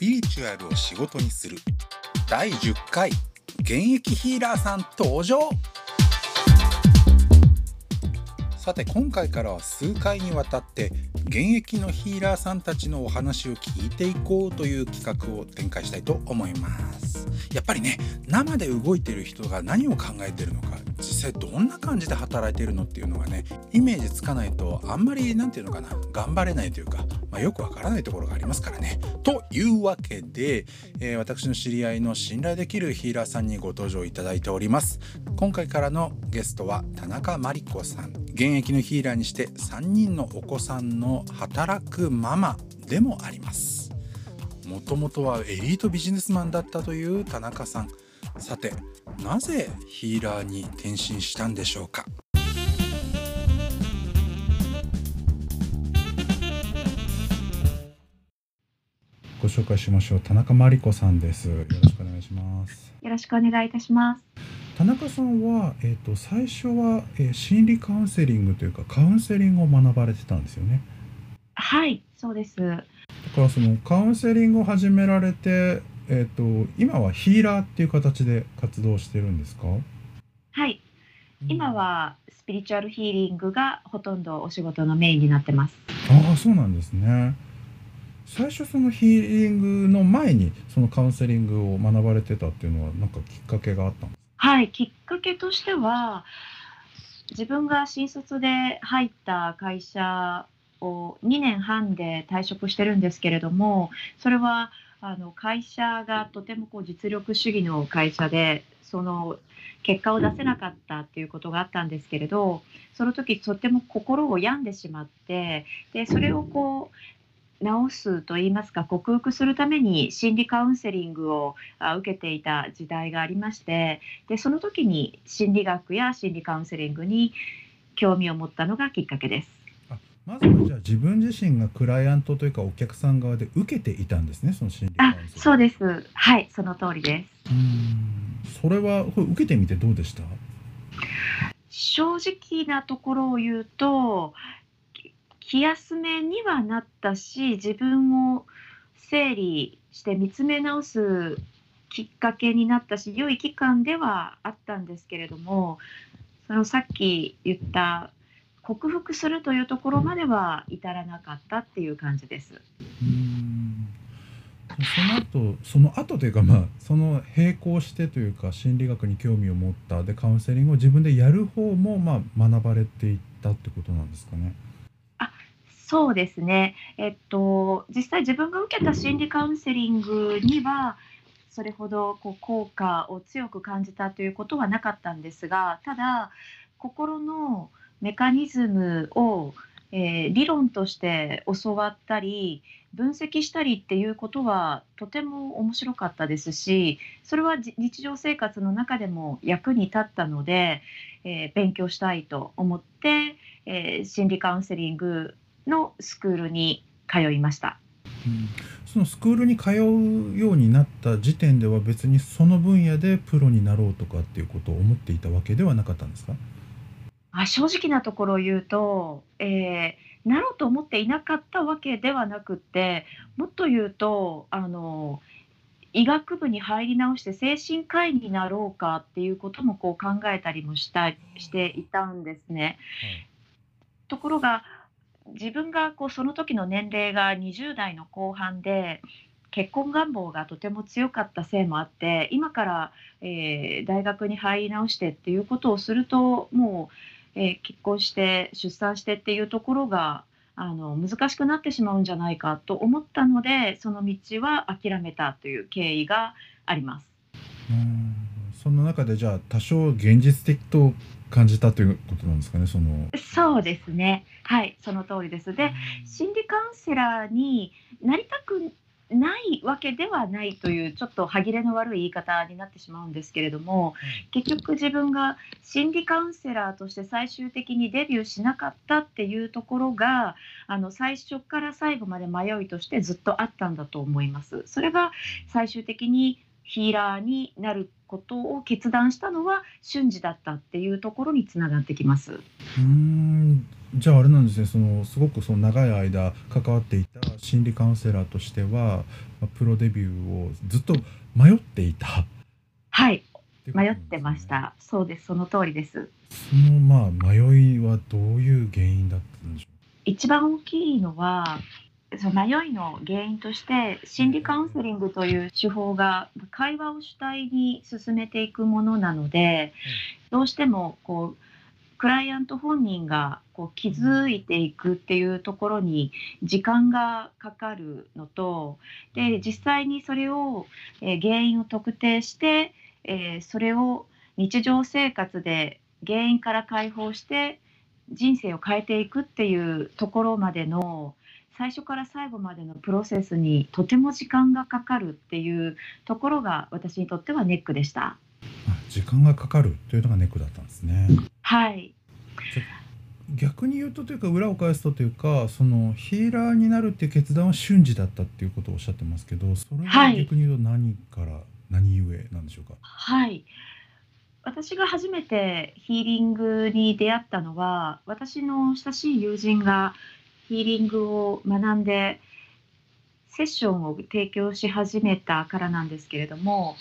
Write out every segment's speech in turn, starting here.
ピリチュアルを仕事にする。第10回現役ヒーラーさん登場。さて今回からは数回にわたって現役のヒーラーさんたちのお話を聞いていこうという企画を展開したいと思います。やっぱりね生で動いてる人が何を考えてるのか実際どんな感じで働いてるのっていうのがねイメージつかないとあんまり何て言うのかな頑張れないというか、まあ、よくわからないところがありますからね。というわけで、えー、私の知り合いの信頼できるヒーラーさんにご登場いただいております。今回からのゲストは田中真理子さん。現役のヒーラーにして3人のお子さんの働くママでもあります。もともとはエリートビジネスマンだったという田中さん。さてなぜヒーラーに転身したんでしょうか？紹介しましょう。田中真理子さんです。よろしくお願いします。よろしくお願いいたします。田中さんは、えーと、最初は、えー、心理カウンセリングというかカウンセリングを学ばれてたんですよね。はいそうです。だからそのカウンセリングを始められてえっ、ー、と今はヒーラーっていう形で活動してるんですか？はい。今はスピリチュアルヒーリングがほとんどお仕事のメインになってます。ああそうなんですね最初そのヒーリングの前にそのカウンセリングを学ばれてたっていうのは何かきっかけがあったんですはいきっかけとしては自分が新卒で入った会社を2年半で退職してるんですけれどもそれはあの会社がとてもこう実力主義の会社でその結果を出せなかったっていうことがあったんですけれどその時とても心を病んでしまってでそれをこう治すといいますか克服するために心理カウンセリングを受けていた時代がありましてでその時に心理学や心理カウンセリングに興味を持ったのがきっかけです。まずはじゃあ自分自身がクライアントというかお客さん側で受けていたんですね、その心理あ、そうです。はい、その通りです。うん、それはこれ受けてみてどうでした？正直なところを言うと、気休めにはなったし、自分を整理して見つめ直すきっかけになったし、良い期間ではあったんですけれども、そのさっき言った克服するというところまでは至らなかったっていう感じです。その後その後というかまあその並行してというか心理学に興味を持ったでカウンセリングを自分でやる方もまあ学ばれていったってことなんですかね。そうですね、えっと、実際自分が受けた心理カウンセリングにはそれほどこう効果を強く感じたということはなかったんですがただ心のメカニズムを、えー、理論として教わったり分析したりっていうことはとても面白かったですしそれは日常生活の中でも役に立ったので、えー、勉強したいと思って、えー、心理カウンセリングのスクールに通いました。うん、そのスクールに通うようになった時点では別にその分野でプロになろうとかっていうことを思っていたわけではなかったんですか？あ、正直なところを言うと、えー、なろうと思っていなかったわけではなくて、もっと言うと、あの、医学部に入り直して精神科医になろうかっていうこともこう考えたりもしたしていたんですね。ところが、自分がこうその時の年齢が20代の後半で、結婚願望がとても強かったせいもあって今から、えー、大学に入り直してっていうことをするともうえー、結婚して出産してっていうところがあの難しくなってしまうんじゃないかと思ったのでその道は諦めたという経緯があります。うんその中でじゃあ多少現実的と感じたということなんですかねその。そうですね。はいその通りです。で心理カウンセラーになりたくないわけではないというちょっと歯切れの悪い言い方になってしまうんですけれども、結局自分が心理カウンセラーとして最終的にデビューしなかったっていうところがあの最初から最後まで迷いとしてずっとあったんだと思います。それが最終的にヒーラーになることを決断したのは瞬時だったっていうところにつながってきます。うん。じゃああれなんですね。そのすごくその長い間関わっていた心理カウンセラーとしてはプロデビューをずっと迷っていた。はい。迷ってました。そうです、その通りです。そのまあ迷いはどういう原因だったんでしょう？一番大きいのは、その迷いの原因として心理カウンセリングという手法が会話を主体に進めていくものなので、どうしてもこうクライアント本人がこう気づいていくっていうところに時間がかかるのとで実際にそれを、え原因を特定してえー、それを日常生活で原因から解放して人生を変えていくっていうところまでの最初から最後までのプロセスにとても時間がかかるっていうところが私にとってはネックでした。時間がかかるというのがネックだったんですね。はい。逆に言うとというか裏を返すとというかそのヒーラーになるっていう決断は瞬時だったっていうことをおっしゃってますけどそれは逆に言うと何から何故なんでしょうか？はい私が初めてヒーリングに出会ったのは私の親しい友人がヒーリングを学んでセッションを提供し始めたからなんですけれども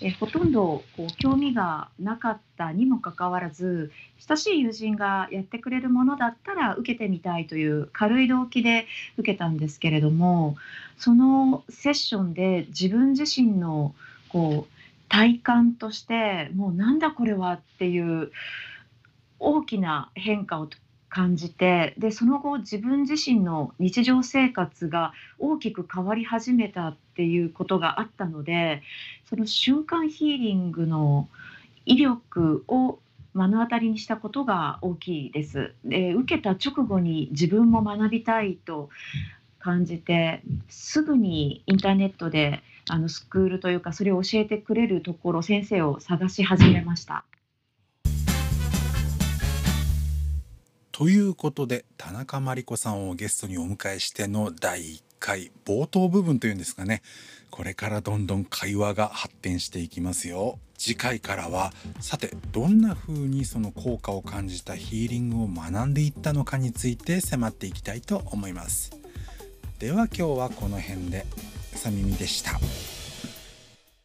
えほとんどこう興味がなかったにもかかわらず親しい友人がやってくれるものだったら受けてみたいという軽い動機で受けたんですけれどもそのセッションで自分自身のこう体感としてもうなんだこれはっていう大きな変化を感じてでその後自分自身の日常生活が大きく変わり始めたっていうことがあったのでその瞬間ヒーリングの威力を目の当たりにしたことが大きいです。で受けた直後に自分も学びたいと感じてすぐにインターネットであのスクールというかそれを教えてくれるところ先生を探し始めました。ということで田中真理子さんをゲストにお迎えしての第1回冒頭部分というんですかね。これからどんどん会話が発展していきますよ。次回からはさてどんな風にその効果を感じたヒーリングを学んでいったのかについて迫っていきたいと思います。では今日はこの辺でさみみでした。